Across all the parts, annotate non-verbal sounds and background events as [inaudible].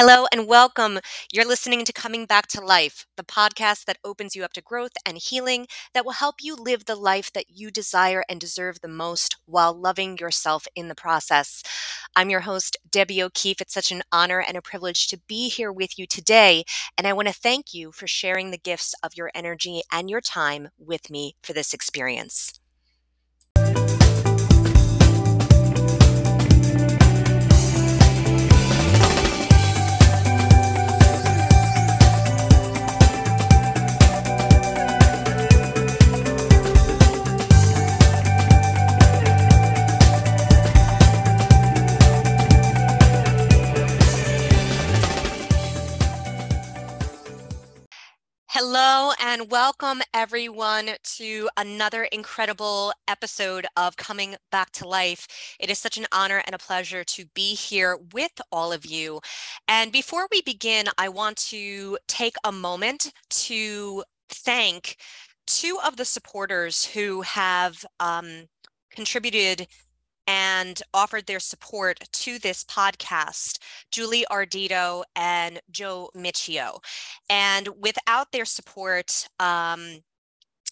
Hello and welcome. You're listening to Coming Back to Life, the podcast that opens you up to growth and healing that will help you live the life that you desire and deserve the most while loving yourself in the process. I'm your host, Debbie O'Keefe. It's such an honor and a privilege to be here with you today. And I want to thank you for sharing the gifts of your energy and your time with me for this experience. Hello and welcome everyone to another incredible episode of Coming Back to Life. It is such an honor and a pleasure to be here with all of you. And before we begin, I want to take a moment to thank two of the supporters who have um, contributed and offered their support to this podcast, Julie Ardito and Joe Michio. And without their support, um,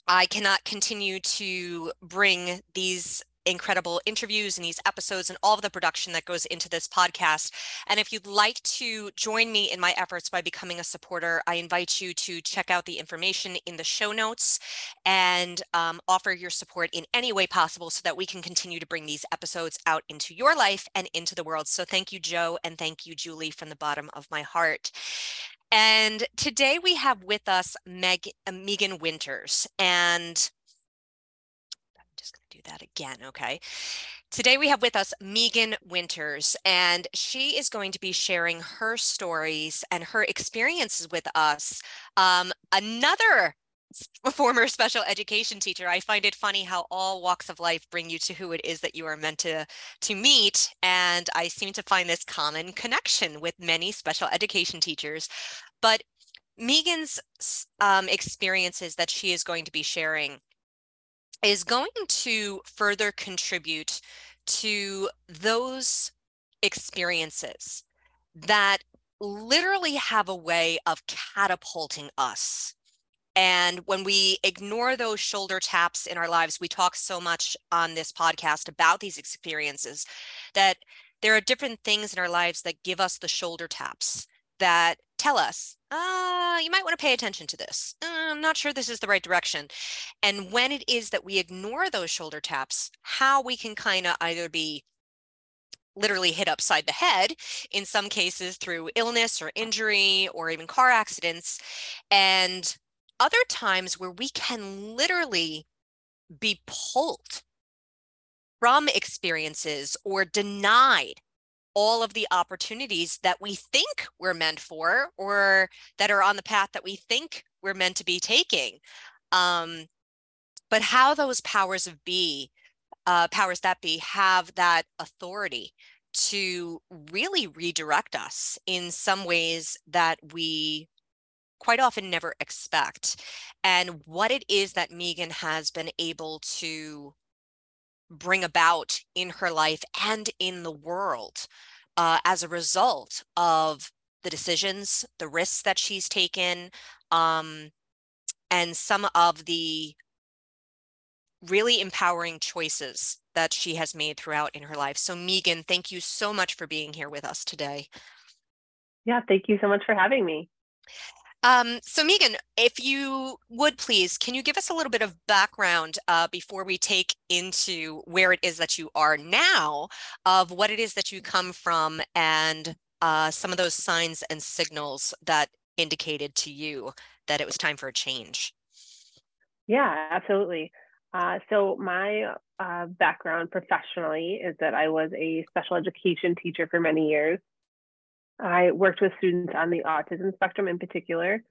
I cannot continue to bring these incredible interviews and these episodes and all of the production that goes into this podcast. And if you'd like to join me in my efforts by becoming a supporter, I invite you to check out the information in the show notes and um, offer your support in any way possible so that we can continue to bring these episodes out into your life and into the world. So thank you, Joe, and thank you, Julie, from the bottom of my heart. And today we have with us Meg, Meegan Winters. And that again, okay? Today we have with us Meegan Winters, and she is going to be sharing her stories and her experiences with us. Um, another [laughs] former special education teacher i find it funny how all walks of life bring you to who it is that you are meant to to meet and i seem to find this common connection with many special education teachers but meegan's um, experiences that she is going to be sharing is going to further contribute to those experiences that literally have a way of catapulting us. And when we ignore those shoulder taps in our lives, we talk so much on this podcast about these experiences that there are different things in our lives that give us the shoulder taps that tell us, uh, you might want to pay attention to this. Uh, I'm not sure this is the right direction. And when it is that we ignore those shoulder taps, how we can kind of either be literally hit upside the head in some cases through illness or injury or even car accidents and other times where we can literally be pulled from experiences or denied all of the opportunities that we think we're meant for or that are on the path that we think we're meant to be taking um, but how those powers of be uh, powers that be have that authority to really redirect us in some ways that we quite often never expect. And what it is that meegan has been able to bring about in her life and in the world uh, as a result of the decisions, the risks that she's taken, um, and some of the really empowering choices that she has made throughout in her life. So, Meegan, thank you so much for being here with us today. Yeah, thank you so much for having me. Um, so, Meegan, if you would please, can you give us a little bit of background uh, before we take into where it is that you are now, of what it is that you come from, and uh, some of those signs and signals that indicated to you that it was time for a change? Yeah, absolutely. Uh, so, my uh, background professionally is that I was a special education teacher for many years. I worked with students on the autism spectrum in particular.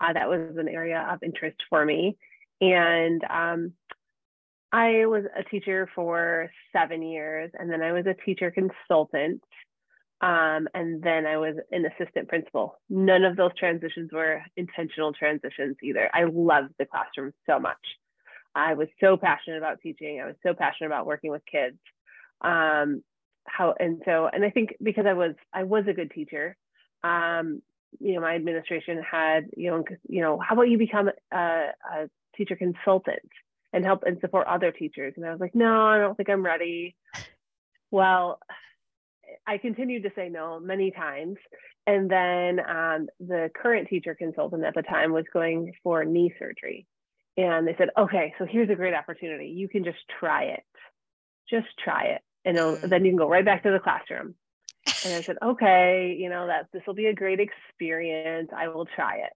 Uh, that was an area of interest for me. And um, I was a teacher for seven years, and then I was a teacher consultant. Um, and then I was an assistant principal. None of those transitions were intentional transitions either. I loved the classroom so much. I was so passionate about teaching. I was so passionate about working with kids. Um, how and so and i think because i was i was a good teacher um, you know, my administration had, you know, you know, how about you become a, a teacher consultant and help and support other teachers? And I was like, no, I don't think I'm ready. Well, I continued to say no many times. And then um, the current teacher consultant at the time was going for knee surgery. And they said, okay, so here's a great opportunity. You can just try it. Just try it. And mm. then you can go right back to the classroom. And I said, okay, you know, that this will be a great experience. I will try it.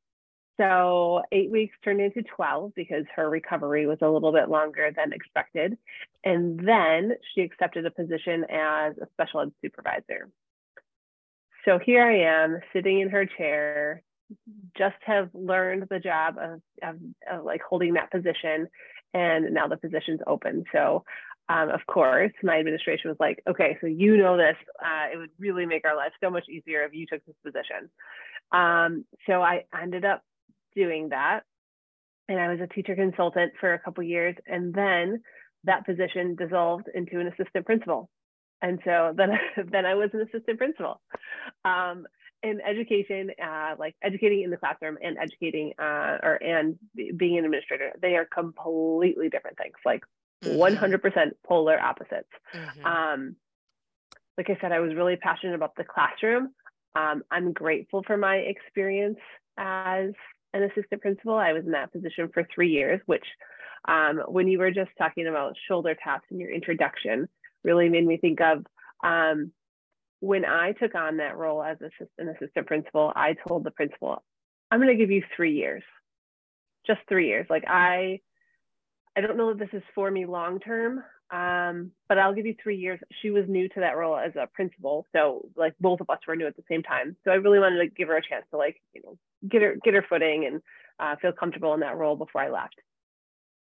So eight weeks turned into 12 because her recovery was a little bit longer than expected. And then she accepted a position as a special ed supervisor. So here I am sitting in her chair, just have learned the job of, of, of like holding that position. And now the position's open. So um, of course, my administration was like, okay, so you know this. Uh, it would really make our life so much easier if you took this position. Um, so I ended up doing that. And I was a teacher consultant for a couple years. And then that position dissolved into an assistant principal. And so then, [laughs] then I was an assistant principal. Um, in education, uh, like educating in the classroom and educating uh, or and being an administrator, they are completely different things. Like mm-hmm. 100% polar opposites. Mm-hmm. Um, like I said, I was really passionate about the classroom. Um, I'm grateful for my experience as an assistant principal. I was in that position for three years, which um, when you were just talking about shoulder taps in your introduction, really made me think of um, when I took on that role as an assistant principal, I told the principal, I'm going to give you three years, just three years. Like I I don't know if this is for me long term, um, but I'll give you three years. She was new to that role as a principal, so like both of us were new at the same time. So I really wanted to give her a chance to like you know get her get her footing and uh, feel comfortable in that role before I left.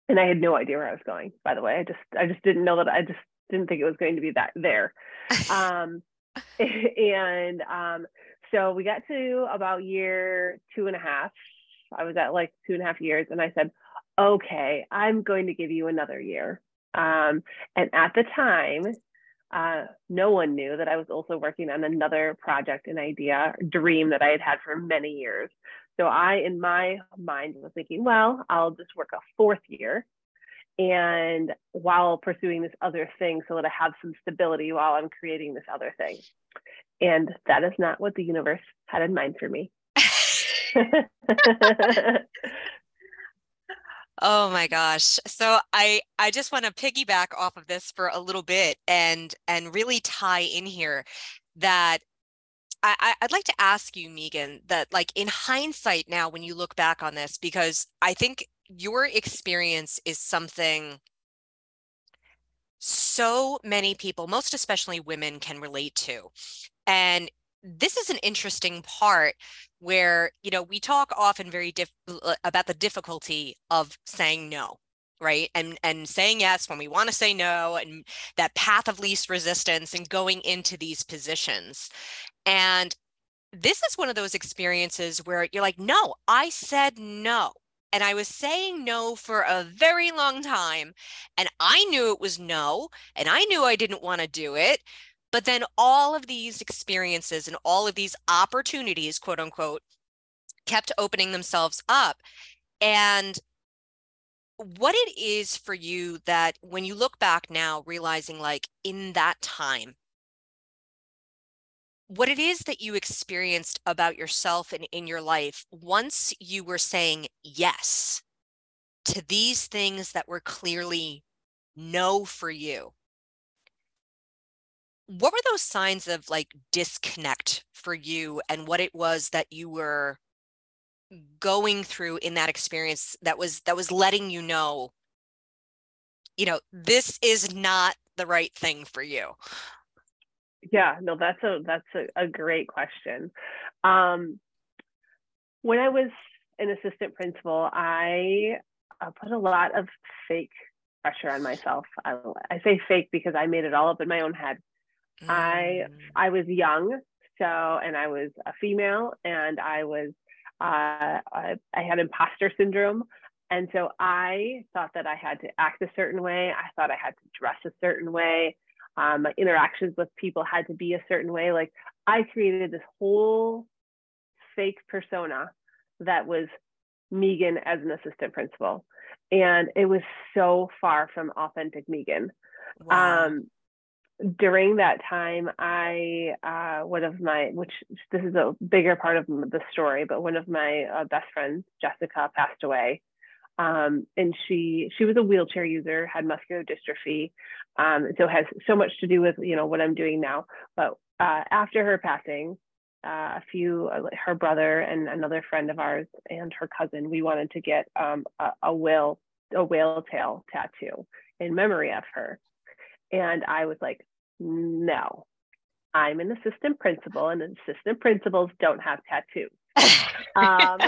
And I had no idea where I was going. By the way, I just I just didn't know that I just didn't think it was going to be that there. [laughs] um, [laughs] and um, so we got to about year two and a half. I was at like two and a half years, and I said, okay, I'm going to give you another year. Um, and at the time, uh, no one knew that I was also working on another project, an idea, dream that I had had for many years. So I, in my mind, was thinking, well, I'll just work a fourth year and while pursuing this other thing so that I have some stability while I'm creating this other thing. And that is not what the universe had in mind for me. [laughs] [laughs] [laughs] Oh my gosh. So I I just want to piggyback off of this for a little bit and and really tie in here that I, I'd like to ask you, Meegan, that like in hindsight now, when you look back on this, because I think your experience is something so many people, most especially women, can relate to. And this is an interesting part where you know we talk often very diff- about the difficulty of saying no right and and saying yes when we want to say no and that path of least resistance and going into these positions and this is one of those experiences where you're like no i said no and I was saying no for a very long time. And I knew it was no. And I knew I didn't want to do it. But then all of these experiences and all of these opportunities, quote unquote, kept opening themselves up. And what it is for you that when you look back now, realizing like in that time, what it is that you experienced about yourself and in your life once you were saying yes to these things that were clearly no for you what were those signs of like disconnect for you and what it was that you were going through in that experience that was that was letting you know you know this is not the right thing for you yeah no that's a that's a, a great question. Um when i was an assistant principal i uh, put a lot of fake pressure on myself. I, I say fake because i made it all up in my own head Mm. I I was young, so and I was a female, and I was uh, I, I had imposter syndrome, and so I thought that I had to act a certain way. I thought I had to dress a certain way. Um, my interactions with people had to be a certain way. Like I created this whole fake persona that was Meegan as an assistant principal. And it was so far from authentic Meegan. Wow. Um, during that time, I, uh, one of my, which this is a bigger part of the story, but one of my uh, best friends, Jessica, passed away. Um, and she she was a wheelchair user, had muscular dystrophy, um, so has so much to do with you know what I'm doing now. But uh, after her passing, uh, a few, uh, her brother and another friend of ours and her cousin, we wanted to get um, a, a whale a whale tail tattoo in memory of her. And I was like, no, I'm an assistant principal, and assistant principals don't have tattoos. um,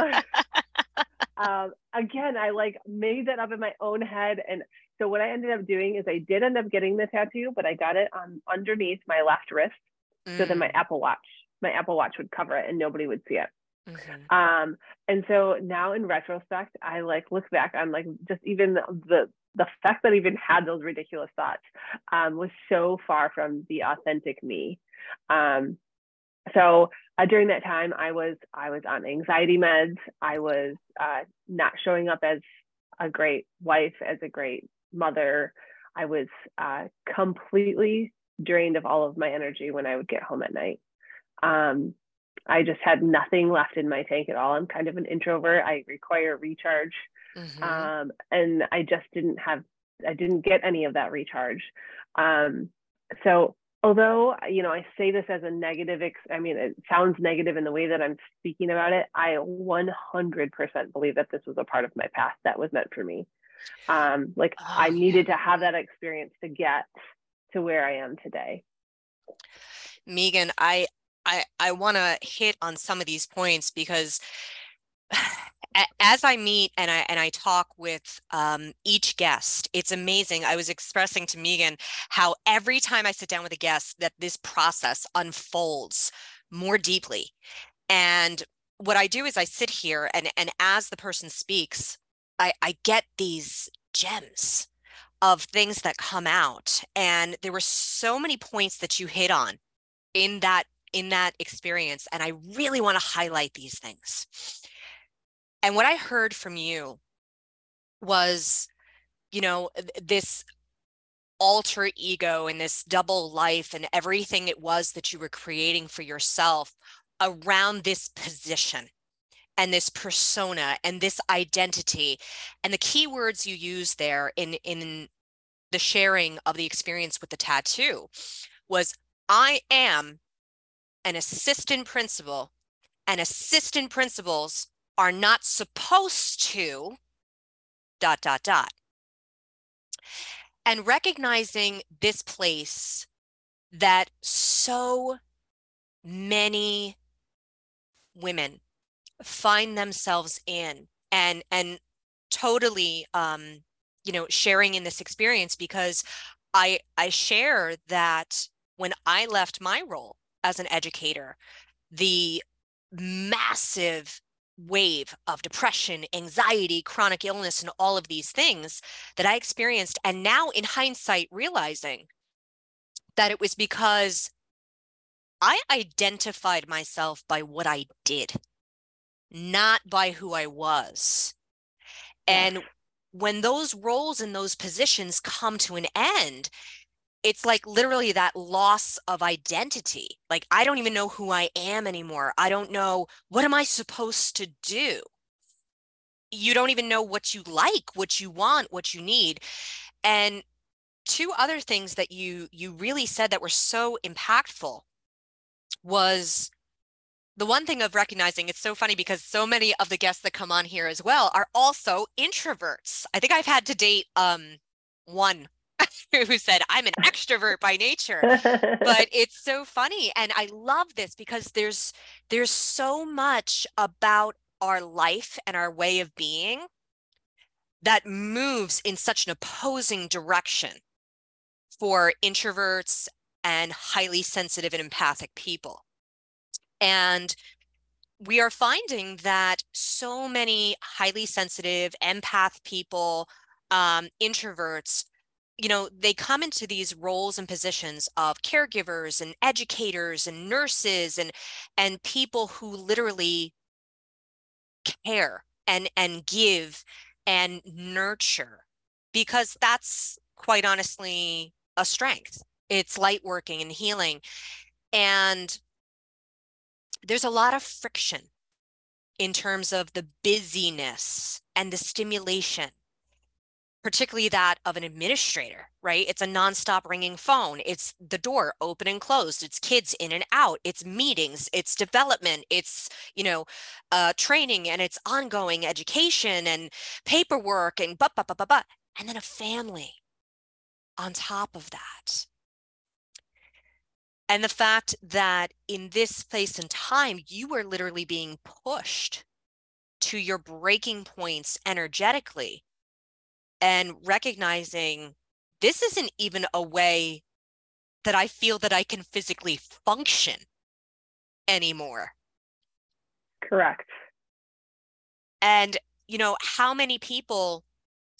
[laughs] um, again, I like made that up in my own head. And so what I ended up doing is I did end up getting the tattoo, but I got it on underneath my left wrist. Mm. So then my. Apple Watch, my Apple Watch would cover it and nobody would see it. Mm-hmm. Um, and so now in retrospect, I like look back on like just even the the fact that I even had those ridiculous thoughts um, was so far from the authentic me. Um, so uh, during that time, I was I was on anxiety meds. I was uh, not showing up as a great wife, as a great mother. I was uh, completely drained of all of my energy when I would get home at night. Um, I just had nothing left in my tank at all. I'm kind of an introvert. I require recharge. Mm-hmm. Um, and I just didn't have, I didn't get any of that recharge. Um, so although, you know, I say this as a negative, ex- I mean, it sounds negative in the way that I'm speaking about it. I 100% believe that this was a part of my past that was meant for me. Um, like oh, I needed yeah. to have that experience to get to where I am today. Meegan, I I, I want to hit on some of these points because [sighs] as I meet and I and I talk with um, each guest, it's amazing. I was expressing to Meegan how every time I sit down with a guest, that this process unfolds more deeply. And what I do is I sit here and and as the person speaks, I, I get these gems of things that come out. And there were so many points that you hit on in that in that experience. And I really want to highlight these things. And what I heard from you was, you know, this alter ego and this double life and everything it was that you were creating for yourself around this position and this persona and this identity and the key words you use there in in the sharing of the experience with the tattoo was i am an assistant principal and assistant principals are not supposed to dot dot dot. And recognizing this place that so many women find themselves in and and totally um you know sharing in this experience because i i share that when i left my role as an educator the massive wave of depression, anxiety, chronic illness, and all of these things that I experienced. And now, in hindsight, realizing that it was because I identified myself by what I did, not by who I was. And when those roles and those positions come to an end, it's like literally that loss of identity. Like, I don't even know who I am anymore. I don't know what am I supposed to do? You don't even know what you like, what you want, what you need. And two other things that you you really said that were so impactful was the one thing of recognizing it's so funny because so many of the guests that come on here as well are also introverts. I think I've had to date um one [laughs] who said i'm an extrovert by nature. But [laughs] it's so funny and i love this because there's there's so much about our life and our way of being that moves in such an opposing direction for introverts and highly sensitive and empathic people. And we are finding that so many highly sensitive empath people um, introverts you know they come into these roles and positions of caregivers and educators and nurses and and people who literally care and and give and nurture because that's quite honestly a strength. It's light working and healing and there's a lot of friction in terms of the busyness and the stimulation particularly that of an administrator, right? It's a nonstop ringing phone. It's the door open and closed. It's kids in and out. It's meetings. It's development. It's, you know, uh, training and it's ongoing education and paperwork and but, but, but, but, but, and then a family on top of that. And the fact that in this place and time, you are literally being pushed to your breaking points energetically and recognizing this isn't even a way that I feel that I can physically function anymore. Correct. And, you know, how many people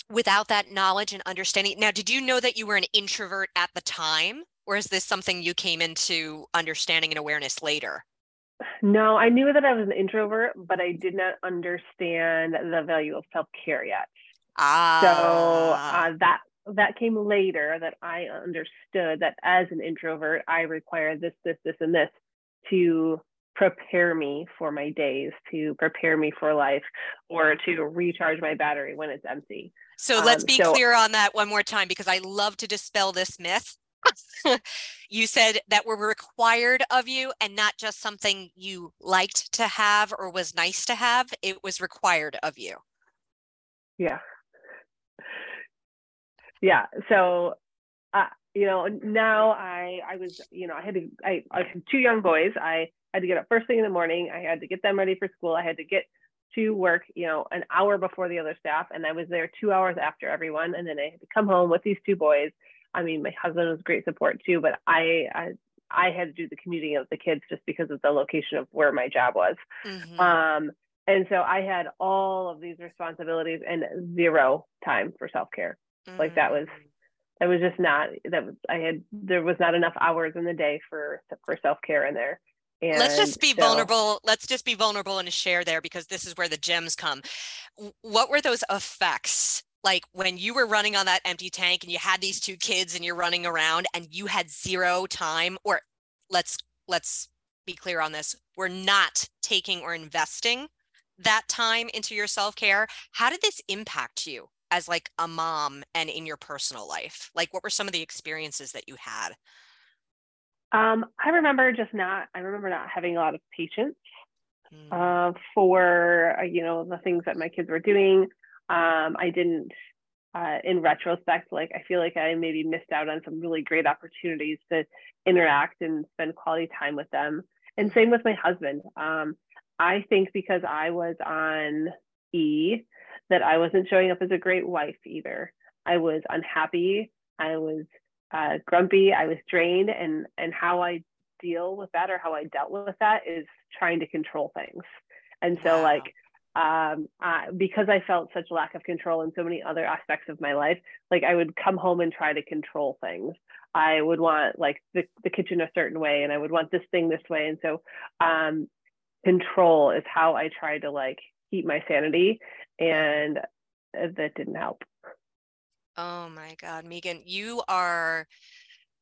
without that knowledge and understanding? Now, did you know that you were an introvert at the time? Or is this something you came into understanding and awareness later? No, I knew that I was an introvert, but I did not understand the value of self care yet. Ah. So uh, that that came later that I understood that as an introvert, I require this, this, this, and this to prepare me for my days, to prepare me for life, or to recharge my battery when it's empty. So let's um, be so, clear on that one more time because I love to dispel this myth. [laughs] you said that were required of you and not just something you liked to have or was nice to have, it was required of you. Yeah yeah. So uh, you know now i i was you know i had to I, I had two young boys. I had to get up first thing in the morning. I had to get them ready for school. I had to get to work you know an hour before the other staff and i was there two hours after everyone and then i had to come home with these two boys. I mean my husband was great support too but i i, I had to do the commuting of the kids just because of the location of where my job was. Mm-hmm. um and so i had all of these responsibilities and zero time for self-care mm Like that was mm. that was just not that was I had there was not enough hours in the day for for self care in there. And let's just be so, vulnerable. Let's just be vulnerable and share there because this is where the gems come. What were those effects like when you were running on that empty tank and you had these two kids and you're running around and you had zero time or let's let's be clear on this we're not taking or investing that time into your self-care how did this impact you as like a mom and in your personal life? Like what were some of the experiences that you had? Um, I remember just not, I remember not having a lot of patience mm. uh, for, uh, you know, the things that my kids were doing. Um, I didn't, uh, in retrospect, like I feel like I maybe missed out on some really great opportunities to interact and spend quality time with them. And same with my husband. Um, I think because I was on E, that I wasn't showing up as a great wife either. I was unhappy. I was uh, grumpy. I was drained, and and how I deal with that or how I dealt with that is trying to control things. And so wow. like um, uh, because I felt such lack of control in so many other aspects of my life, like I would come home and try to control things. I would want like the, the kitchen a certain way and I would want this thing this way. And so um, control is how I try to like keep my sanity and that didn't help. Oh my god meegan you are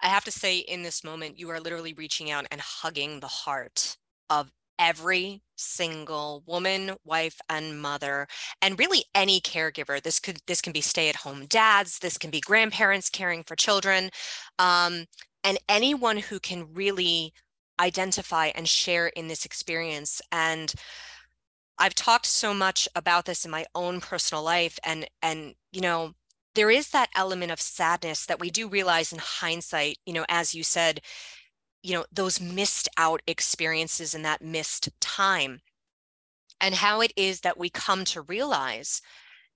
i have to say in this moment you are literally reaching out and hugging the heart of every single woman wife and mother and really any caregiver. This could this can be stay at home dads this can be grandparents caring for children um, and anyone who can really identify and share in this experience. And I've talked so much about this in my own personal life and and you know there is that element of sadness that we do realize in hindsight you know as you said you know those missed out experiences and that missed time and how it is that we come to realize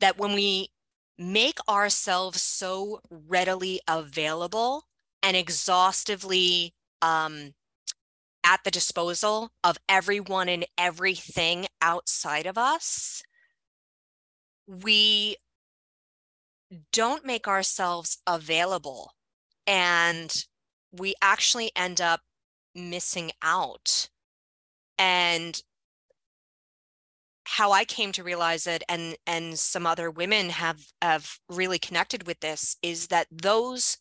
that when we make ourselves so readily available and exhaustively um, at the disposal of everyone and everything outside of us, we don't make ourselves available and we actually end up missing out. And how I came to realize it and and some other women have have really connected with this is that those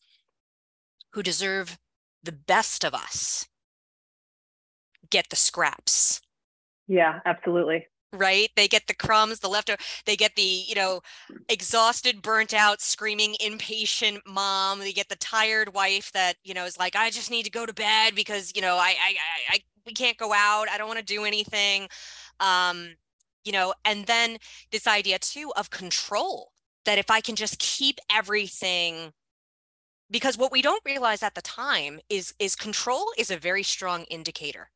who deserve the best of us get the scraps. Yeah, absolutely. Right? They get the crumbs, the leftover, they get the, you know, exhausted, burnt out, screaming, impatient mom. They get the tired wife that, you know, is like, I just need to go to bed because, you know, I I I, I we can't go out. I don't want to do anything. Um, you know, and then this idea too of control that if I can just keep everything because what we don't realize at the time is is control is a very strong indicator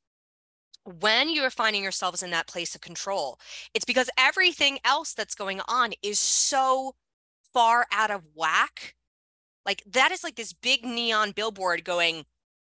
when you're finding yourselves in that place of control it's because everything else that's going on is so far out of whack. Like that is like this big neon billboard going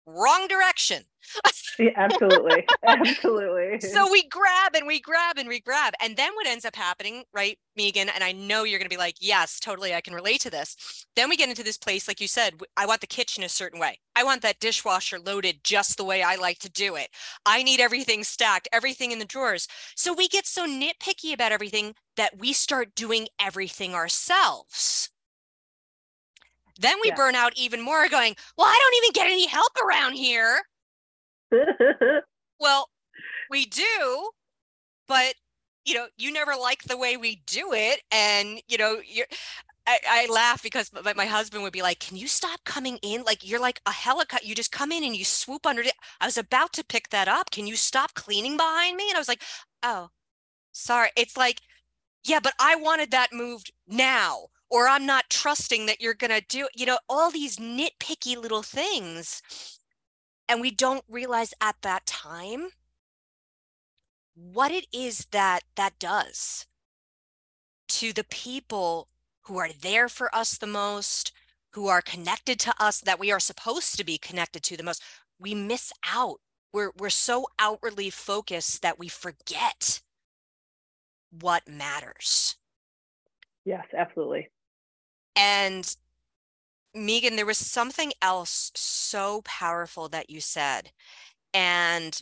wrong direction. [laughs] yeah, absolutely. [laughs] Absolutely. So we grab and we grab and we grab. And then what ends up happening, right, Meegan? And I know you're going to be like, yes, totally. I can relate to this. Then we get into this place, like you said, I want the kitchen a certain way. I want that dishwasher loaded just the way I like to do it. I need everything stacked, everything in the drawers. So we get so nitpicky about everything that we start doing everything ourselves. Then we yeah. burn out even more going, well, I don't even get any help around here. [laughs] well, we do, but you know, you never like the way we do it. And, you know, you're, I, I, laugh because my, my, husband would be like, Can you stop coming in? Like, you're like a helicopter. You just come in and you swoop under it. I was about to pick that up. Can you stop cleaning behind me? And I was like, Oh, sorry. It's like, Yeah, but I wanted that moved now or I'm not trusting that you're going to do, you know, all these nitpicky little things. And we don't realize at that time what it is that that does to the people who are there for us the most, who are connected to us that we are supposed to be connected to the most. We miss out. We're, we're so outwardly focused that we forget what matters. Yes, absolutely. And Meegan, there was something else so powerful that you said. And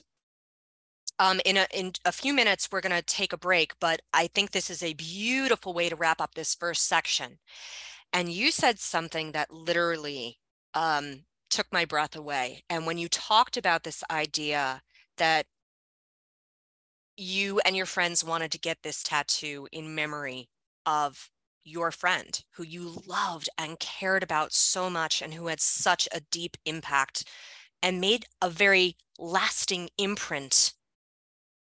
um, in a in a few minutes, we're going to take a break, but I think this is a beautiful way to wrap up this first section. And you said something that literally um, took my breath away. And when you talked about this idea that you and your friends wanted to get this tattoo in memory of your friend who you loved and cared about so much and who had such a deep impact and made a very lasting imprint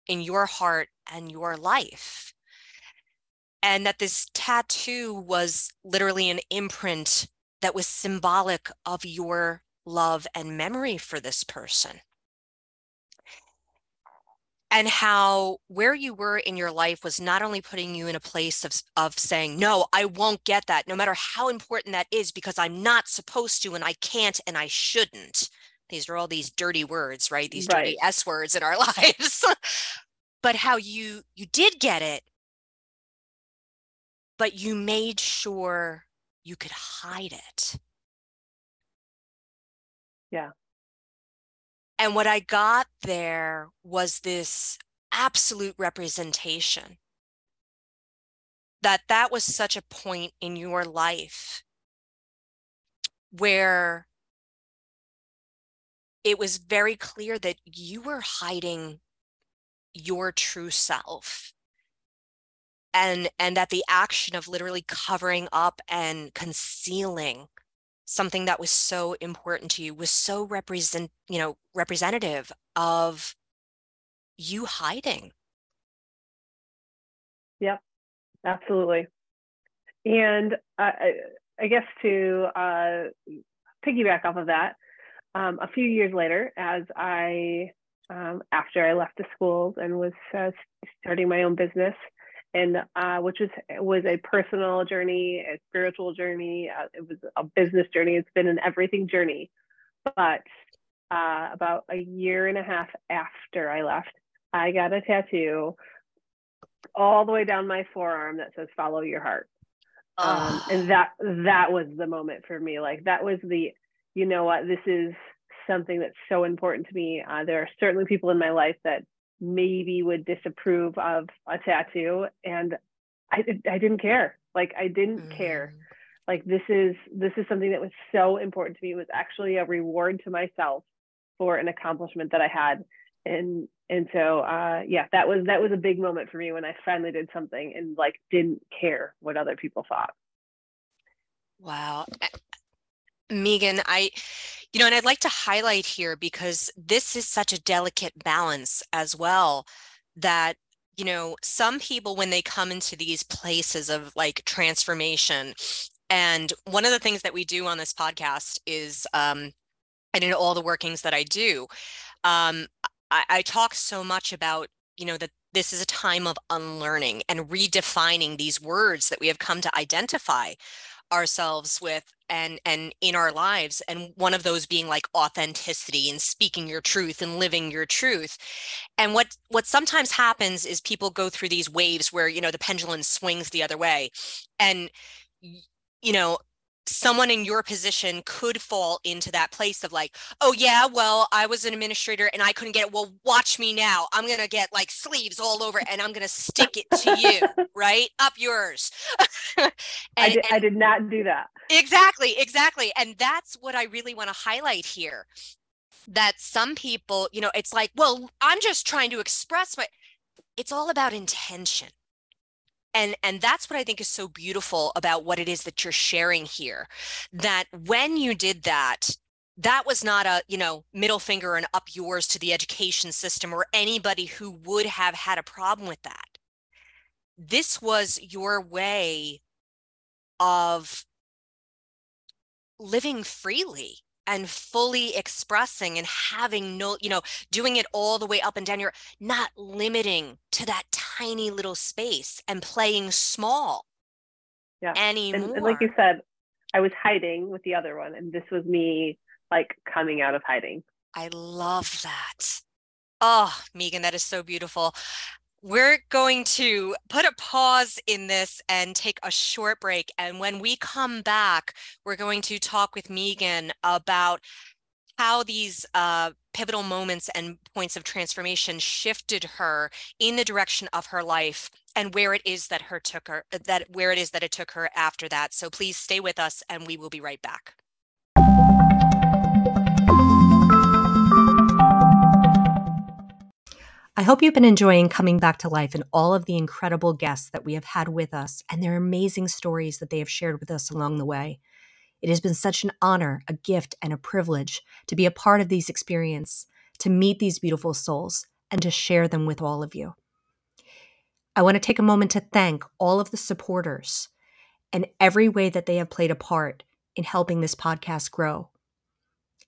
in your heart and your life. And that this tattoo was literally an imprint that was symbolic of your love and memory for this person and how where you were in your life was not only putting you in a place of, of saying no i won't get that no matter how important that is because i'm not supposed to and i can't and i shouldn't. These are all these dirty words right? These right. dirty s words in our [laughs] lives. But how you you did get it but you made sure you could hide it. Yeah and what I got there was this absolute representation. That that was such a point in your life where it was very clear that you were hiding your true self. And and that the action of literally covering up and concealing something that was so important to you was so represent you know representative of you hiding. Yep absolutely. And I, I guess to uh, piggyback off of that um, a few years later as i um, after i left the schools and was uh, starting my own business and uh, which was was a personal journey, a spiritual journey. Uh, it was a business journey. It's been an everything journey. But uh, about a year and a half after I left, I got a tattoo all the way down my forearm that says "Follow Your Heart." um, and that that was the moment for me like that was the you know what this is something that's so important to me uh, there are certainly people in my life that maybe would disapprove of a tattoo and i, I didn't care. Like i didn't mm. care like this is this is something that was so important to me. It was actually a reward to myself for an accomplishment that i had. And and so uh, yeah that was that was a big moment for me when i finally did something and like didn't care what other people thought. Wow meegan i you know and i'd like to highlight here because this is such a delicate balance as well that you know some people when they come into these places of like transformation and one of the things that we do on this podcast is um and in all the workings that i do um I, I talk so much about, you know, that this is a time of unlearning and redefining these words that we have come to identify ourselves with and and in our lives and one of those being like authenticity and speaking your truth and living your truth. And what what sometimes happens is people go through these waves where you know the pendulum swings the other way. And you know someone in your position could fall into that place of like, oh yeah, well, I was an administrator and I couldn't get it. Well, watch me now. I'm gonna get like sleeves all over and I'm gonna stick it to you, [laughs] right? Up yours. [laughs] and, I, did, and, I did not do that. Exactly, exactly. And that's what I really want to highlight here. That some people, you know, it's like, well, I'm just trying to express my it's all about intention and and that's what i think is so beautiful about what it is that you're sharing here that when you did that that was not a you know middle finger and up yours to the education system or anybody who would have had a problem with that. This was your way of living freely and fully expressing and having no, you know, doing it all the way up and down. You're not limiting to that tiny little space and playing small yeah. anymore. And, and like you said, I was hiding with the other one, and this was me like coming out of hiding. I love that. Oh, Meegan, that is so beautiful. We're going to put a pause in this and take a short break. And when we come back, we're going to talk with Meegan about how these uh, pivotal moments and points of transformation shifted her in the direction of her life and where it is that her took her that where it is that it took her after that so please stay with us and we will be right back I hope you've been enjoying coming back to life and all of the incredible guests that we have had with us and their amazing stories that they have shared with us along the way. It has been such an honor, a gift, and a privilege to be a part of these experiences, to meet these beautiful souls, and to share them with all of you. I want to take a moment to thank all of the supporters and every way that they have played a part in helping this podcast grow.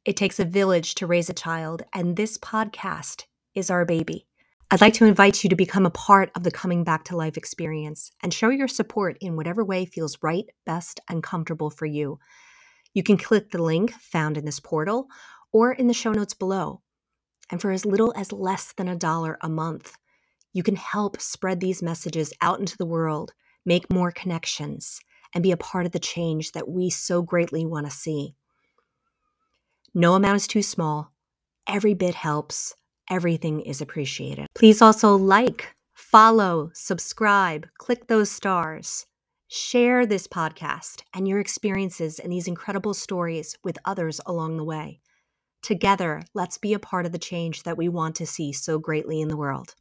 It takes a village to raise a child, and this podcast is our baby. I'd like to invite you to become a part of the Coming Back to Life experience and show your support in whatever way feels right, best, and comfortable for you. You can click the link found in this portal or in the show notes below. And for as little as less than a dollar a month, you can help spread these messages out into the world, make more connections, and be a part of the change that we so greatly want to see. No amount is too small, every bit helps everything is appreciated. Please also like, follow, subscribe, click those stars. Share this podcast and your experiences and these incredible stories with others along the way. Together, let's be a part of the change that we want to see so greatly in the world.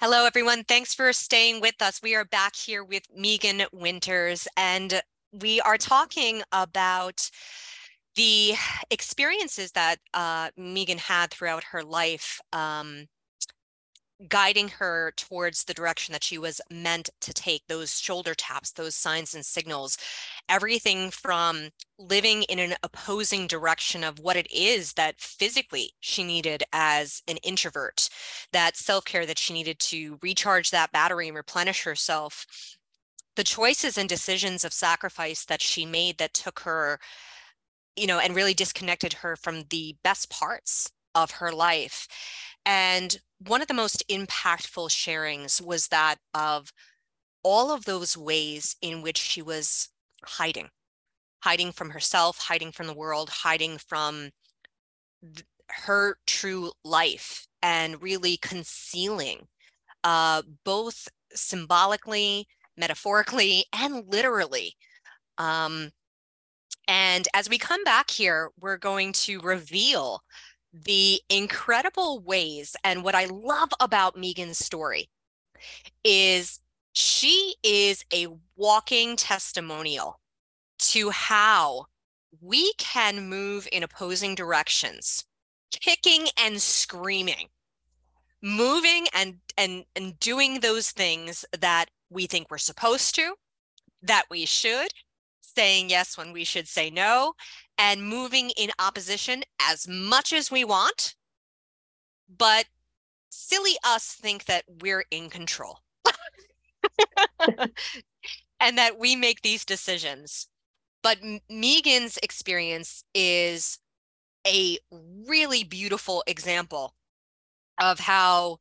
Hello, everyone. Thanks for staying with us. We are back here with Meegan Winters, and we are talking about the experiences that uh, Meegan had throughout her life, um, guiding her towards the direction that she was meant to take, those shoulder taps, those signs and signals, everything from living in an opposing direction of what it is that physically she needed as an introvert, that self care that she needed to recharge that battery and replenish herself. The choices and decisions of sacrifice that she made that took her you know, and really disconnected her from the best parts of her life. And one of the most impactful sharings was that of all of those ways in which she was hiding, hiding from herself, hiding from the world, hiding from th- her true life, and really concealing uh, both symbolically, metaphorically, and literally. Um, and as we come back here, we're going to reveal the incredible ways. And what I love about Meegan's story is she is a walking testimonial to how we can move in opposing directions, kicking and screaming, moving and and and doing those things that we think we're supposed to, that we should, saying yes when we should say no, and moving in opposition as much as we want. But silly us think that we're in control [laughs] and that we make these decisions. But Meegan's experience is a really beautiful example of how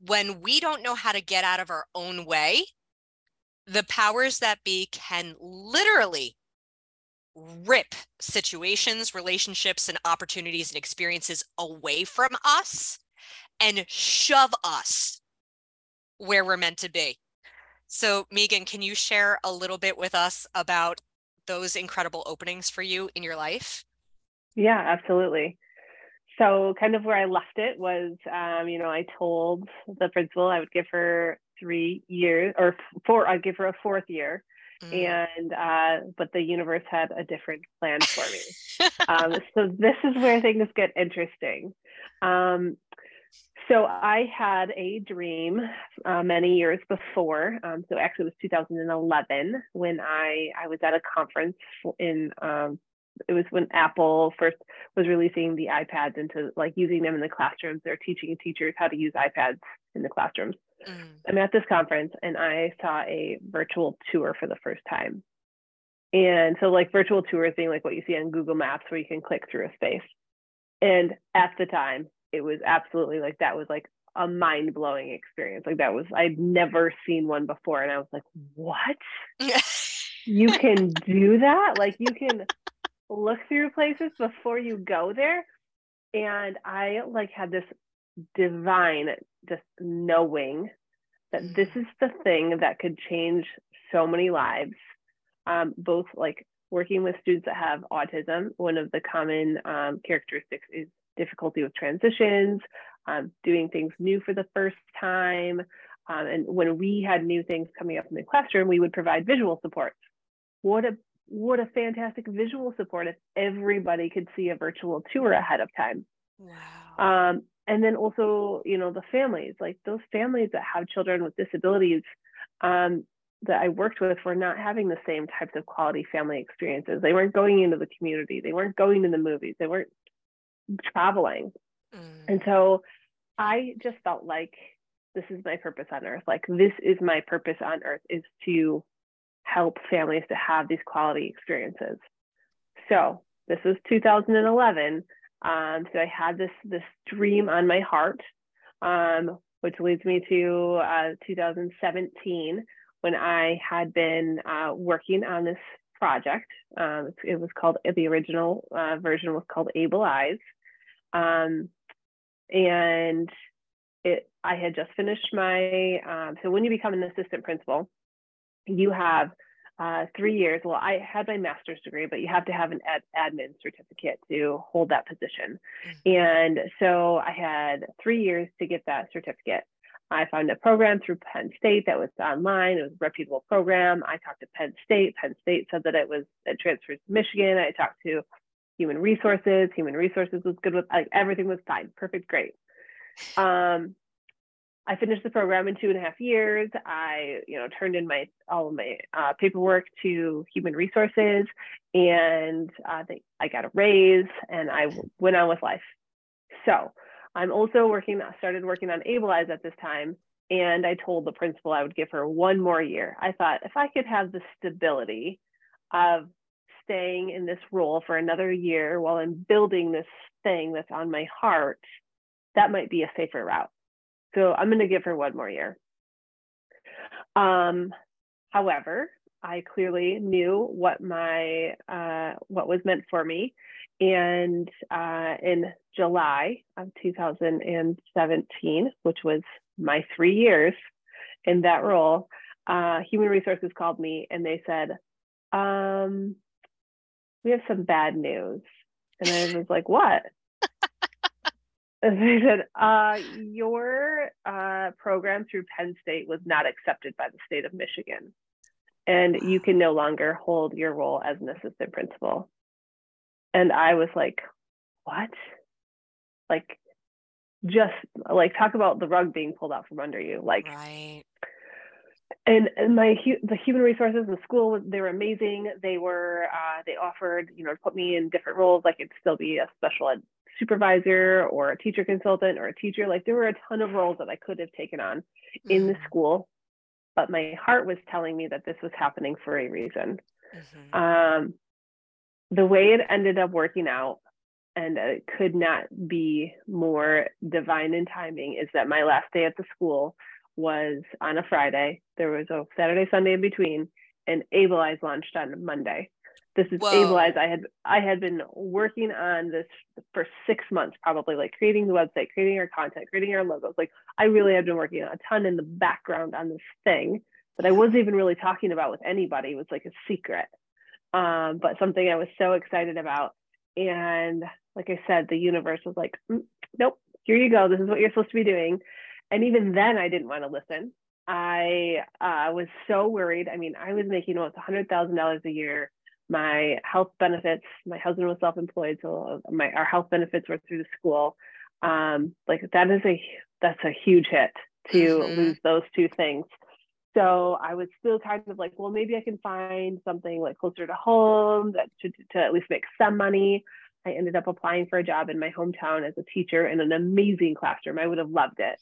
when we don't know how to get out of our own way, the powers that be can literally rip situations, relationships, and opportunities and experiences away from us and shove us where we're meant to be. So, Meegan, can you share a little bit with us about those incredible openings for you in your life? Yeah, absolutely. So, kind of where I left it was, um, you know, I told the principal I would give her three years or four, I'd give her a fourth year. Mm. And, uh, but the universe had a different plan for me. [laughs] um, so, this is where things get interesting. Um, so I had a dream uh, many years before. Um, so actually, it was 2011 when I I was at a conference in. Um, it was when Apple first was releasing the iPads into like using them in the classrooms. They're teaching teachers how to use iPads in the classrooms. Mm. I'm at this conference and I saw a virtual tour for the first time. And so, like virtual tours being like what you see on Google Maps, where you can click through a space. And at the time, it was absolutely like that was like a mind blowing experience. Like that was I'd never seen one before, and I was like, what? [laughs] you can do that? Like you can look through places before you go there. And I like had this divine just knowing that this mm. is the thing that could change so many lives. Um, both like working with students that have autism, one of the common um, characteristics is difficulty with transitions, um, doing things new for the first time. Um, and when we had new things coming up in the classroom, we would provide visual support. What a what a fantastic visual support if everybody could see a virtual tour ahead of time. Wow. Um, and then also, you know, the families, like those families that have children with disabilities um, that I worked with were not having the same types of quality family experiences. They weren't going into the community. They weren't going to the movies. They weren't traveling. Mm. And so I just felt like this is my purpose on earth. Like this is my purpose on earth is to help families to have these quality experiences. So this was 2011. Um, so I had this this dream on my heart, um, which leads me to uh, 2017 when I had been uh, working on this project. Um, it was called the original uh, version was called Able Eyes, um, and it, I had just finished my, um, so when you become an assistant principal, you have uh, three years. Well, I had my master's degree, but you have to have an ad- admin certificate to hold that position. Mm-hmm. And so I had three years to get that certificate. I found a program through Penn State that was online. It was a reputable program. I talked to Penn State. Penn State said that it was it transferred to Michigan. I talked to human resources. Human resources was good with like everything was fine, perfect, great. Um, I finished the program in two and a half years. I, you know, turned in my all of my uh, paperwork to human resources, and uh, they, I got a raise, and I went on with life. So I'm also working. Started working on Able Eyes at this time, and I told the principal I would give her one more year. I thought if I could have the stability of staying in this role for another year while I'm building this thing that's on my heart, that might be a safer route. So I'm going to give her one more year. Um, however, I clearly knew what my uh, what was meant for me, and uh, in July of 2017, which was my three years in that role, uh, Human Resources called me and they said, um, "We have some bad news," and I was like, "What?" They said, uh, "Your uh, program through Penn State was not accepted by the state of Michigan." and you can no longer hold your role as an assistant principal. And I was like, what? Like, just like talk about the rug being pulled out from under you. Like, right. And, and my the human resources, in the school, they were amazing. They were uh, they offered you know to put me in different roles. I it'd still be a special ed supervisor or a teacher consultant or a teacher. Like there were a ton of roles that I could have taken on mm-hmm. in the mm. school but my heart was telling me that this was happening for a reason. Mm-hmm. Um, the way it ended up working out, and it could not be more divine in timing, is that my last day at the school was on a Friday. There was a Saturday, Sunday in between, and Able Eyes launched on Monday. This is Whoa. Able Eyes. I had I had been working on this for six months, probably like creating the website, creating our content, creating our logos. Like I really had been working a ton in the background on this thing that I wasn't even really talking about with anybody. It was like a secret, um, but something I was so excited about. And like I said, the universe was like, mm, nope, here you go. This is what you're supposed to be doing. And even then, I didn't want to listen. I uh, was so worried. I mean, I was making almost $100,000 a year my health benefits my husband was self-employed so my our health benefits were through the school. Um like that is a that's a huge hit to mm-hmm. lose those two things. So i was still kind of like well maybe i can find something like closer to home that should to at least make some money. I ended up applying for a job in my hometown as a teacher in an amazing classroom. I would have loved it.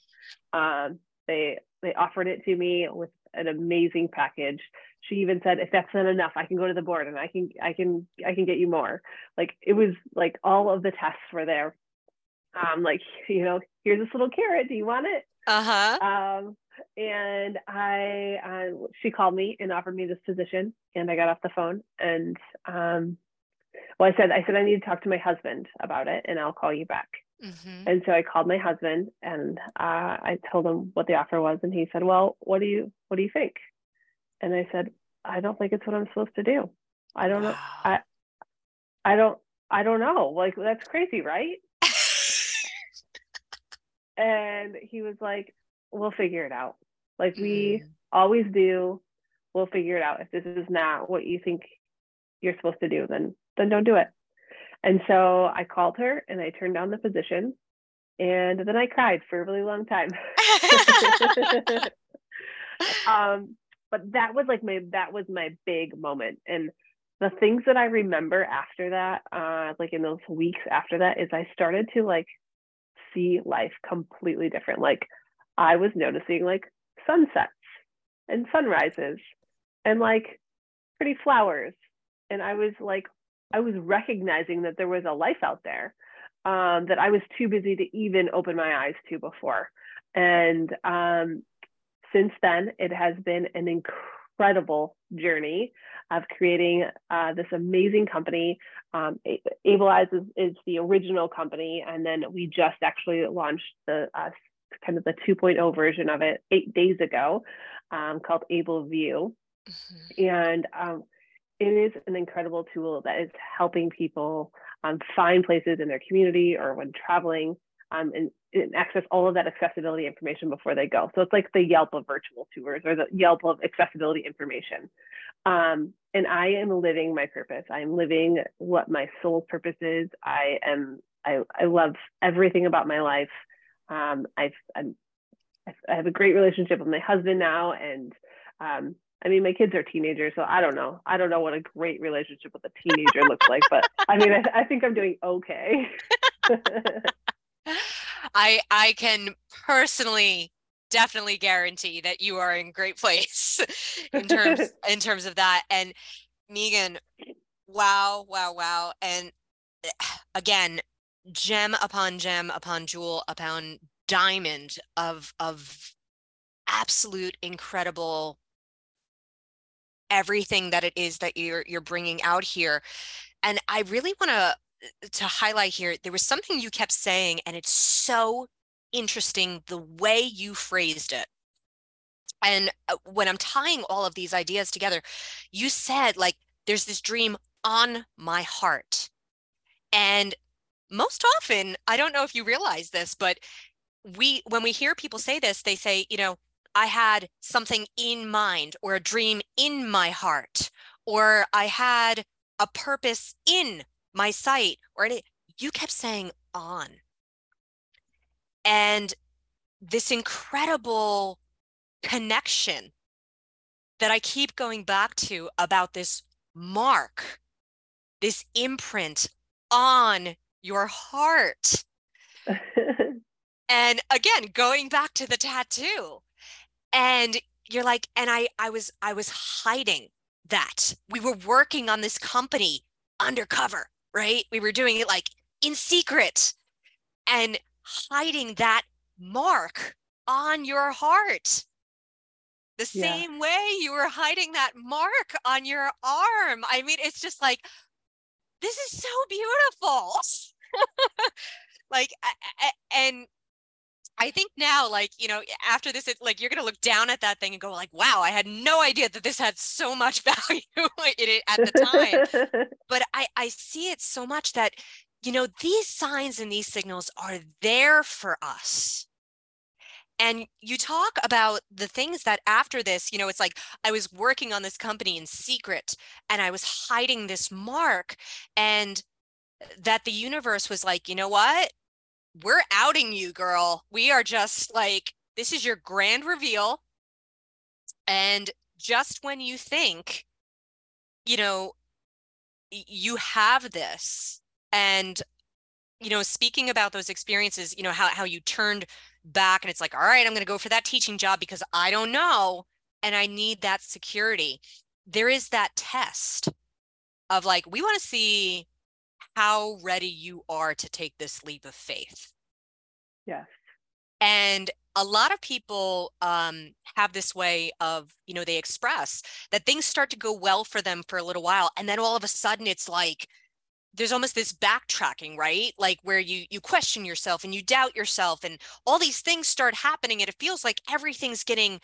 Um, they they offered it to me with an amazing package she even said if that's not enough i can go to the board and i can i can i can get you more. Like it was like all of the tests were there. Um like you know here's this little carrot. Do you want it? Uh-huh. Um and i uh, she called me and offered me this position and i got off the phone and um well i said i said i need to talk to my husband about it and i'll call you back. Mm-hmm. and so i called my husband and uh, i told him what the offer was and he said well what do you what do you think and I said, I don't think it's what I'm supposed to do. I don't know. I I don't I don't know. Like that's crazy, right? [laughs] and he was like, We'll figure it out. Like we mm. always do. We'll figure it out. If this is not what you think you're supposed to do, then then don't do it. And so I called her and I turned down the position. And then I cried for a really long time. [laughs] [laughs] um, but that was like my that was my big moment. And the things that i remember after that uh like in those weeks after that is i started to like see life completely different. Like i was noticing like sunsets and sunrises and like pretty flowers. And i was like i was recognizing that there was a life out there um, that i was too busy to even open my eyes to before. And um, since then, it has been an incredible journey of creating uh, this amazing company. Um, Able Eyes is, is, the original company, and then we just actually launched the uh, kind of the 2.0 version of it eight days ago, um, called AbleVu, mm-hmm. and um, it is an incredible tool that is helping people um, find places in their community or when traveling um, and, and, access all of that accessibility information before they go. So it's like the Yelp of virtual tours or the Yelp of accessibility information. Um, and I am living my purpose. I'm living what my soul purpose is. I am. I, I love everything about my life. Um, I've I'm, I have a great relationship with my husband now, and um, I mean, my kids are teenagers, so I don't know. I don't know what a great relationship with a teenager looks like, but I mean, I, I think I'm doing okay. [laughs] [laughs] I I can personally definitely guarantee that you are in great [laughs] place in terms [laughs] in terms of that. And Meegan, wow, wow, wow. And eh, again, gem upon gem upon jewel upon diamond of of absolute incredible everything that it is that you're you're bringing out here and i really want to to highlight here there was something you kept saying and it's so interesting the way you phrased it. And uh, when i'm tying all of these ideas together you said like there's this dream on my heart. And most often i don't know if you realize this but we when we hear people say this they say you know i had something in mind or a dream in my heart or i had a purpose in my sight or any, you kept saying on. And this incredible connection that i keep going back to about this mark this imprint on your heart. [laughs] And again going back to the tattoo. And you're like and i i was i was hiding that. We were working on this company undercover right? We were doing it like in secret and hiding that mark on your heart. The yeah. same way you were hiding that mark on your arm. I mean it's just like this is so beautiful. [laughs] Like and I think now, like, you know, after this, it's like you're going to look down at that thing and go, like, wow, I had no idea that this had so much [laughs] value in it at the time. [laughs] but I, I see it so much that, you know, these signs and these signals are there for us. And you talk about the things that after this, you know, it's like I was working on this company in secret and I was hiding this mark, and that the universe was like, you know what? We're outing you, girl. We are just like, this is your grand reveal. And just when you think, you know, you have this, and, you know, speaking about those experiences, you know, how, how you turned back and it's like, all right, I'm going to go for that teaching job because I don't know. And I need that security. There is that test of like, we want to see how ready you are to take this leap of faith. Yes. And a lot of people um, have this way of, you know, they express that things start to go well for them for a little while. And then all of a sudden it's like, there's almost this backtracking right like where you you question yourself and you doubt yourself and all these things start happening and it feels like everything's getting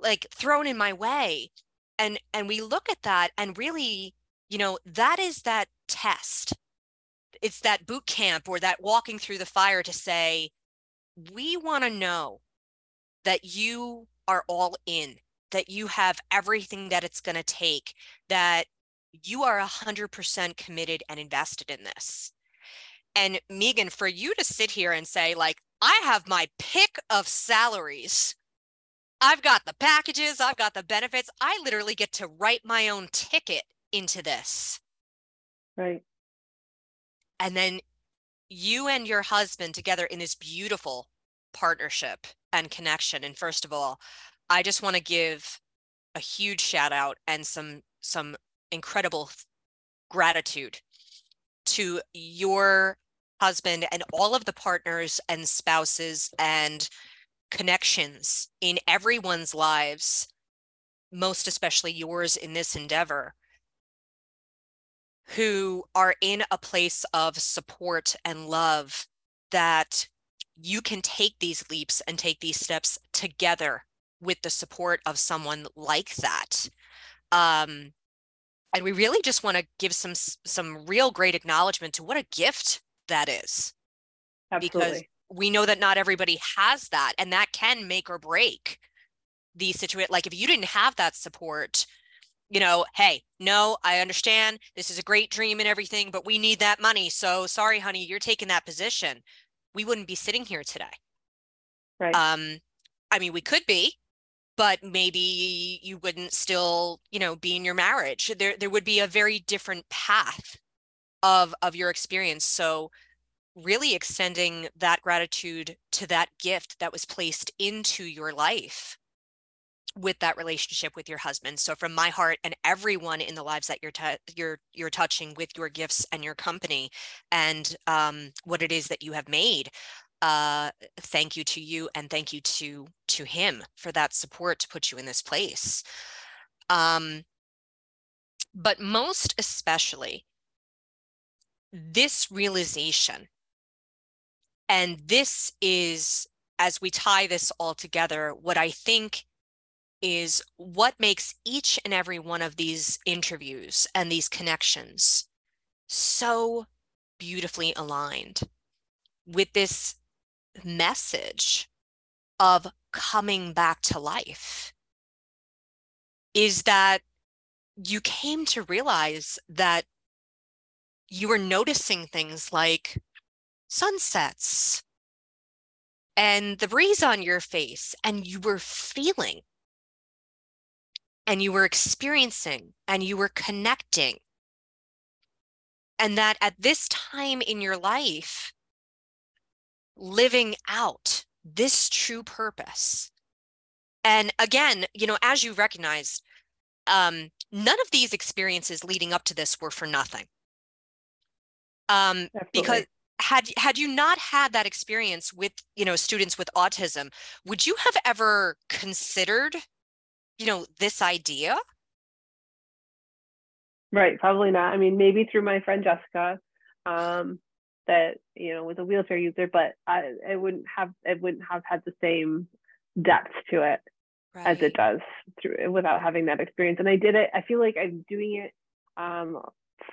like thrown in my way and and we look at that and really you know that is that test it's that boot camp or that walking through the fire to say we want to know that you are all in that you have everything that it's going to take that you are 100% committed and invested in this. And meegan for you to sit here and say like i have my pick of salaries. I've got the packages i've got the benefits. I literally get to write my own ticket into this. Right and then you and your husband together in this beautiful partnership and connection. And first of all i just want to give a huge shout out and some some incredible gratitude to your husband and all of the partners and spouses and connections in everyone's lives most especially yours in this endeavor who are in a place of support and love that you can take these leaps and take these steps together with the support of someone like that um, and we really just want to give some some real great acknowledgement to what a gift that is Absolutely. because we know that not everybody has that and that can make or break the situation like if you didn't have that support you know, hey, no, I understand this is a great dream and everything, but we need that money. So sorry, honey, you're taking that position. We wouldn't be sitting here today. Right. Um, I mean, we could be, but maybe you wouldn't still, you know, be in your marriage. There, there would be a very different path of of your experience. So really extending that gratitude to that gift that was placed into your life with that relationship with your husband. So from my heart and everyone in the lives that you're you're you're touching with your gifts and your company and um, what it is that you have made, uh, thank you to you and thank you to to him for that support to put you in this place. Um, but most especially, this realization, and this is as we tie this all together, what I think is what makes each and every one of these interviews and these connections so beautifully aligned with this message of coming back to life is that you came to realize that you were noticing things like sunsets and the breeze on your face, and you were feeling and you were experiencing and you were connecting. And that at this time in your life, living out this true purpose. And again, you know, as you recognize, um, none of these experiences leading up to this were for nothing. Um, because had had you not had that experience with you know students with autism, would you have ever considered, you know, this idea? Right, probably not. I mean, maybe through my friend Jessica, um, that you know was a wheelchair user, but I it wouldn't have it wouldn't have had the same depth to it right. as it does through without having that experience. And I did it. I feel like I'm doing it um,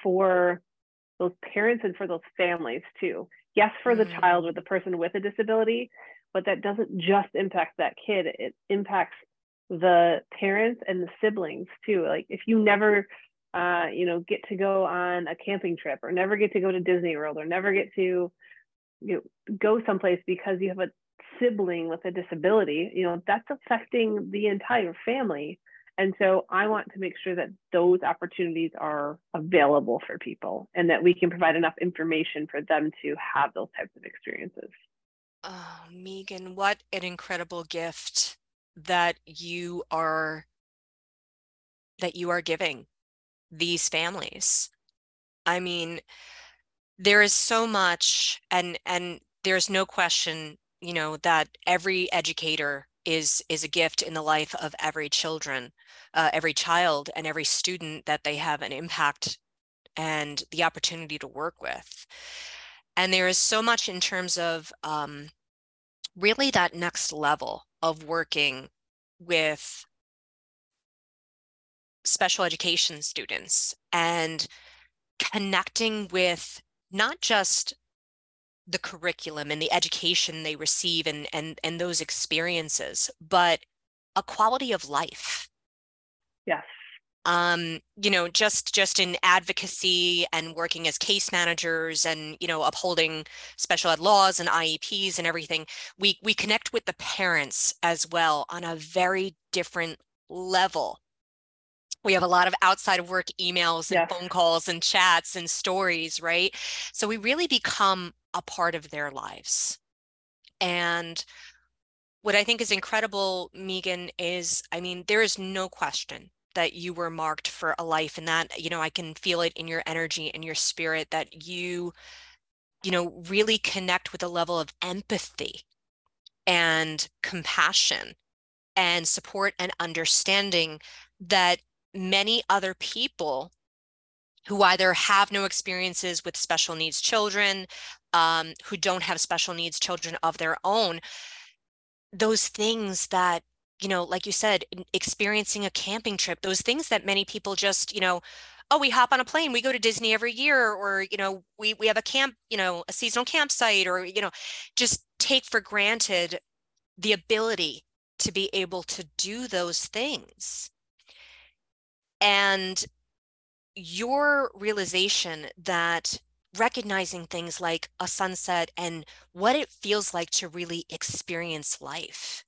for those parents and for those families too. Yes, for the child or mm. the person with a disability, but that doesn't just impact that kid. It impacts the parents and the siblings too. Like if you never uh, you know, get to go on a camping trip or never get to go to Disney World or never get to you know, go someplace because you have a sibling with a disability, you know, that's affecting the entire family. And so I want to make sure that those opportunities are available for people and that we can provide enough information for them to have those types of experiences. Oh, Meegan, what an incredible gift that you are that you are giving these families. I mean, there is so much and and there's no question, you know, that every educator is is a gift in the life of every children, uh, every child and every student that they have an impact and the opportunity to work with. And there is so much in terms of um, really that next level of working with special education students and connecting with not just the curriculum and the education they receive and and and those experiences but a quality of life. Yes um you know just just in advocacy and working as case managers and you know upholding special ed laws and IEPs and everything we we connect with the parents as well on a very different level we have a lot of outside of work emails and phone calls and chats and stories, right? So we really become a part of their lives. And what I think is incredible, Meegan, is I mean, there is no question that you were marked for a life and that, you know, I can feel it in your energy and your spirit that you, you know, really connect with a level of empathy and compassion and support and understanding that many other people who either have no experiences with special needs children, um, who don't have special needs children of their own, those things that, you know, like you said, experiencing a camping trip, those things that many people just, you know, oh, we hop on a plane, we go to Disney every year, or, you know, we, we have a camp, you know, a seasonal campsite, or, you know, just take for granted the ability to be able to do those things. And your realization that recognizing things like a sunset and what it feels like to really experience life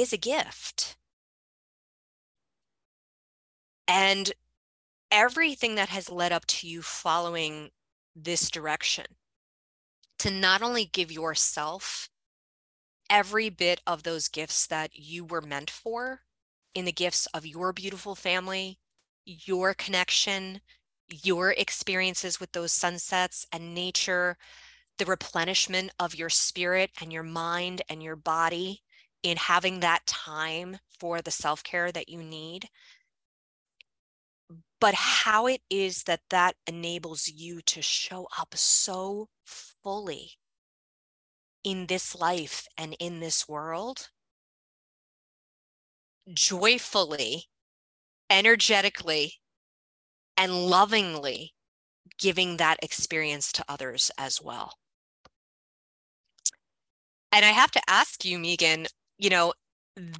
is a gift. And everything that has led up to you following this direction to not only give yourself every bit of those gifts that you were meant for, in the gifts of your beautiful family, your connection, your experiences with those sunsets and nature, the replenishment of your spirit and your mind and your body in having that time for the self care that you need. But how it is that that enables you to show up so fully in this life and in this world, joyfully, energetically, and lovingly giving that experience to others as well. And I have to ask you, Meegan, you know,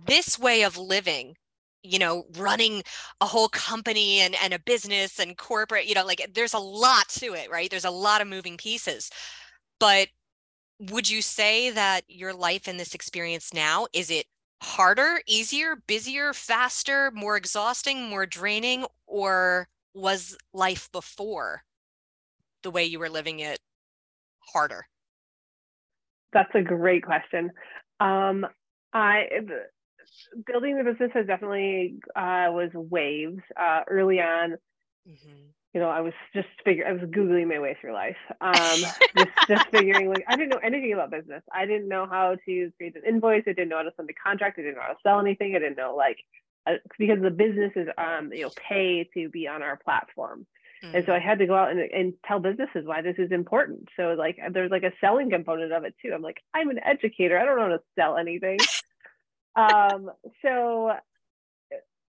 this way of living, you know, running a whole company and, and a business and corporate, you know, like there's a lot to it, right? There's a lot of moving pieces. But would you say that your life in this experience now is it harder, easier, busier, faster, more exhausting, more draining, or was life before the way you were living it harder? That's a great question. Um, I building the business has definitely uh, was waves uh, early on. Mm-hmm. You know, I was just figuring, I was googling my way through life, um, [laughs] just just figuring like I didn't know anything about business. I didn't know how to create an invoice. I didn't know how to send a contract. I didn't know how to sell anything. I didn't know like uh, because the business is um you know pay to be on our platform. And so I mm-hmm. had to go out and, and tell businesses why this is important. So like there's like a selling component of it too. I'm like, I'm an educator. I don't know how to sell anything. Um, so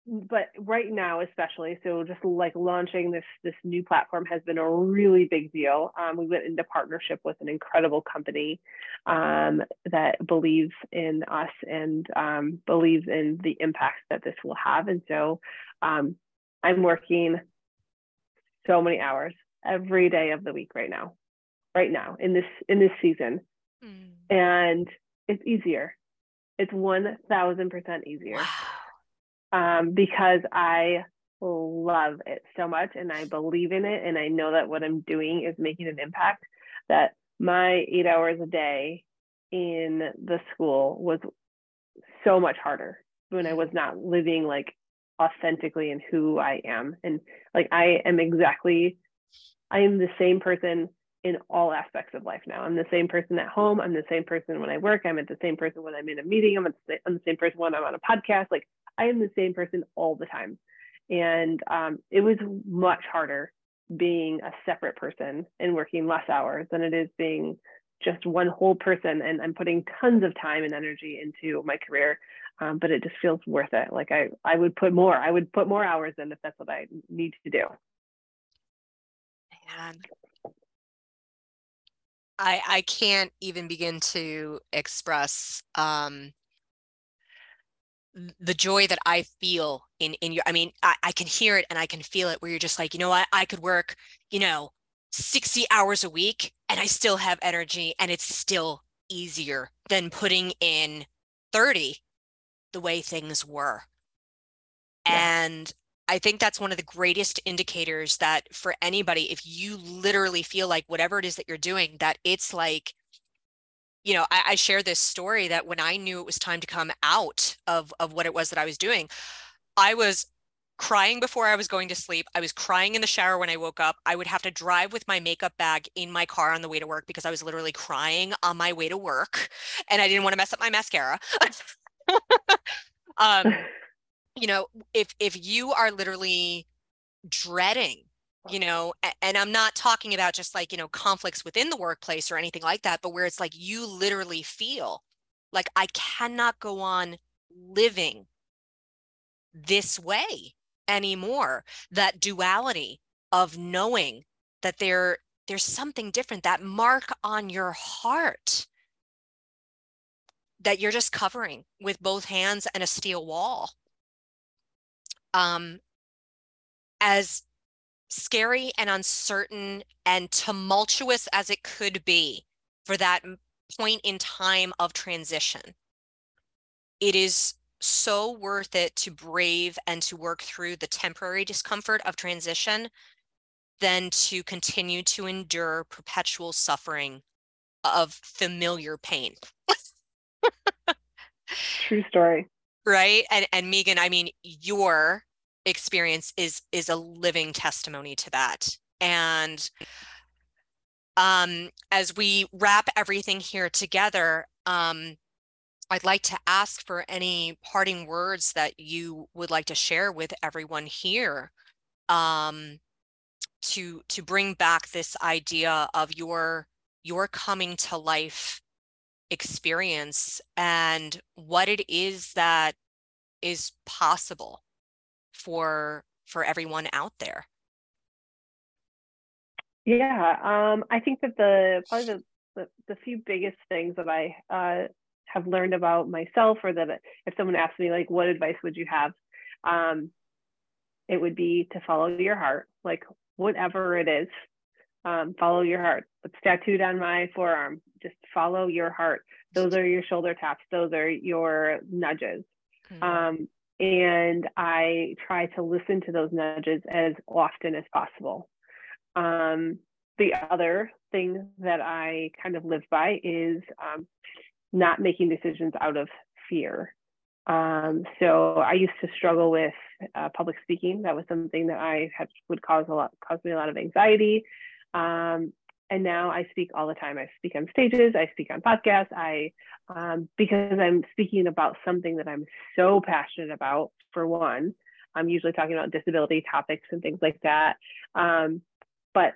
but right now especially so just like launching this this new platform has been a really big deal. Um, we went into partnership with an incredible company um, that believes in us and um, believes in the impact that this will have. And so um, i'm working so many hours every day of the week right now right now in this in this season. Mm. and it's easier it's 1000% easier wow. um, because i love it so much and i believe in it and i know that what i'm doing is making an impact that my eight hours a day in the school was so much harder when i was not living like authentically in who I am. And like I am exactly, I am the same person in all aspects of life now. I'm the same person at home. I'm the same person when I work. I'm the same person when I'm in a meeting. I'm, the, I'm the same person when I'm on a podcast. Like I am the same person all the time. And um, it was much harder being a separate person and working less hours than it is being just one whole person. And I'm putting tons of time and energy into my career um, but it just feels worth it. Like I, I would put more, I would put more hours in if that's what I need to do. And I, I can't even begin to express um, the joy that I feel in in your. I mean, I, I can hear it and I can feel it. Where you're just like, you know what, I could work, you know, sixty hours a week and I still have energy, and it's still easier than putting in thirty the way things were. Yeah. And I think that's one of the greatest indicators that for anybody, if you literally feel like whatever it is that you're doing, that it's like, you know, I, I share this story that when I knew it was time to come out of of what it was that I was doing, I was crying before I was going to sleep. I was crying in the shower when I woke up. I would have to drive with my makeup bag in my car on the way to work because I was literally crying on my way to work and I didn't want to mess up my mascara. [laughs] um, [laughs] you know, if if you are literally dreading you know and i'm not talking about just like you know conflicts within the workplace or anything like that but where it's like you literally feel like i cannot go on living this way anymore that duality of knowing that there there's something different that mark on your heart that you're just covering with both hands and a steel wall. Um, as scary and uncertain and tumultuous as it could be for that point in time of transition, it is so worth it to brave and to work through the temporary discomfort of transition than to continue to endure perpetual suffering of familiar pain. [laughs] True story. Right. And and Meegan, I mean, your experience is is a living testimony to that. And um, as we wrap everything here together, um, I'd like to ask for any parting words that you would like to share with everyone here um, to to bring back this idea of your your coming to life experience and what it is that is possible for for everyone out there. Yeah um, i think that the probably the, the, the few biggest things that i uh, have learned about myself or that if someone asked me like what advice would you have? um, it would be to follow your heart like whatever it is um, follow your heart it's tattooed on my forearm just follow your heart those are your shoulder taps those are your nudges mm-hmm. um, and i try to listen to those nudges as often as possible um, the other thing that i kind of live by is um, not making decisions out of fear. Um, so I used to struggle with uh, public speaking. That was something that I had would cause a lot, cause me a lot of anxiety. Um, and now I speak all the time. I speak on stages. I speak on podcasts. I um, because I'm speaking about something that I'm so passionate about. For one, I'm usually talking about disability topics and things like that. Um, but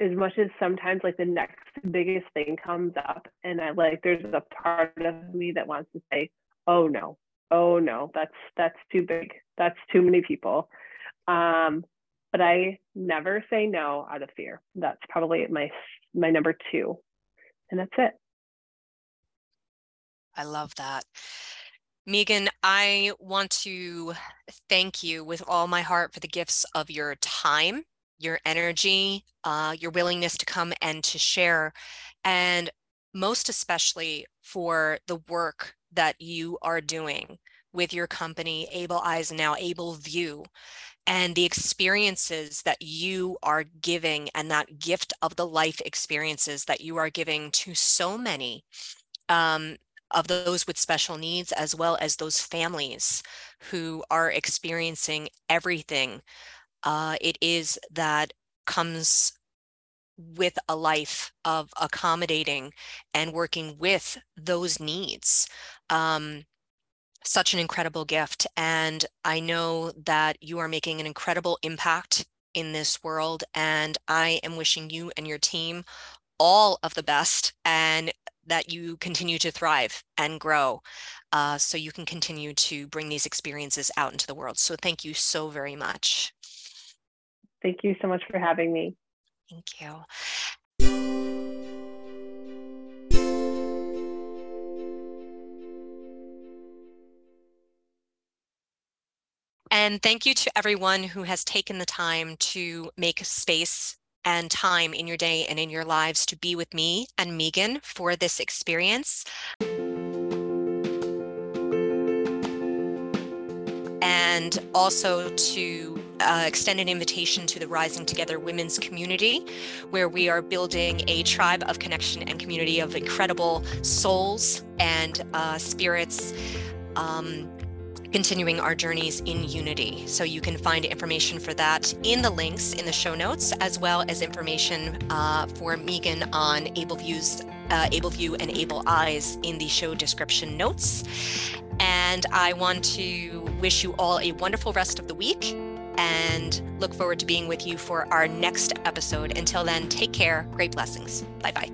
as much as sometimes like the next biggest thing comes up and I like there's a part of me that wants to say, oh no, oh no, that's that's too big. That's too many people. Um, but I never say no out of fear. That's probably my my number two. And that's it. I love that. Meegan, I want to thank you with all my heart for the gifts of your time your energy, uh, your willingness to come and to share, and most especially for the work that you are doing with your company, Able Eyes Now, AbleVu, and the experiences that you are giving and that gift of the life experiences that you are giving to so many um, of those with special needs, as well as those families who are experiencing everything uh, it is that comes with a life of accommodating and working with those needs. Um, such an incredible gift. And I know that you are making an incredible impact in this world. And I am wishing you and your team all of the best and that you continue to thrive and grow uh, so you can continue to bring these experiences out into the world. So thank you so very much. Thank you so much for having me. Thank you. And thank you to everyone who has taken the time to make space and time in your day and in your lives to be with me and Meegan for this experience. And also to uh, extend an invitation to the Rising Together Women's Community, where we are building a tribe of connection and community of incredible souls and uh, spirits. Um, continuing our journeys in unity. So you can find information for that in the links in the show notes, as well as information uh, for Meegan on Able Views, uh, AbleVu, and Able Eyes in the show description notes. And I want to wish you all a wonderful rest of the week and look forward to being with you for our next episode. Until then, take care. Great blessings. Bye bye.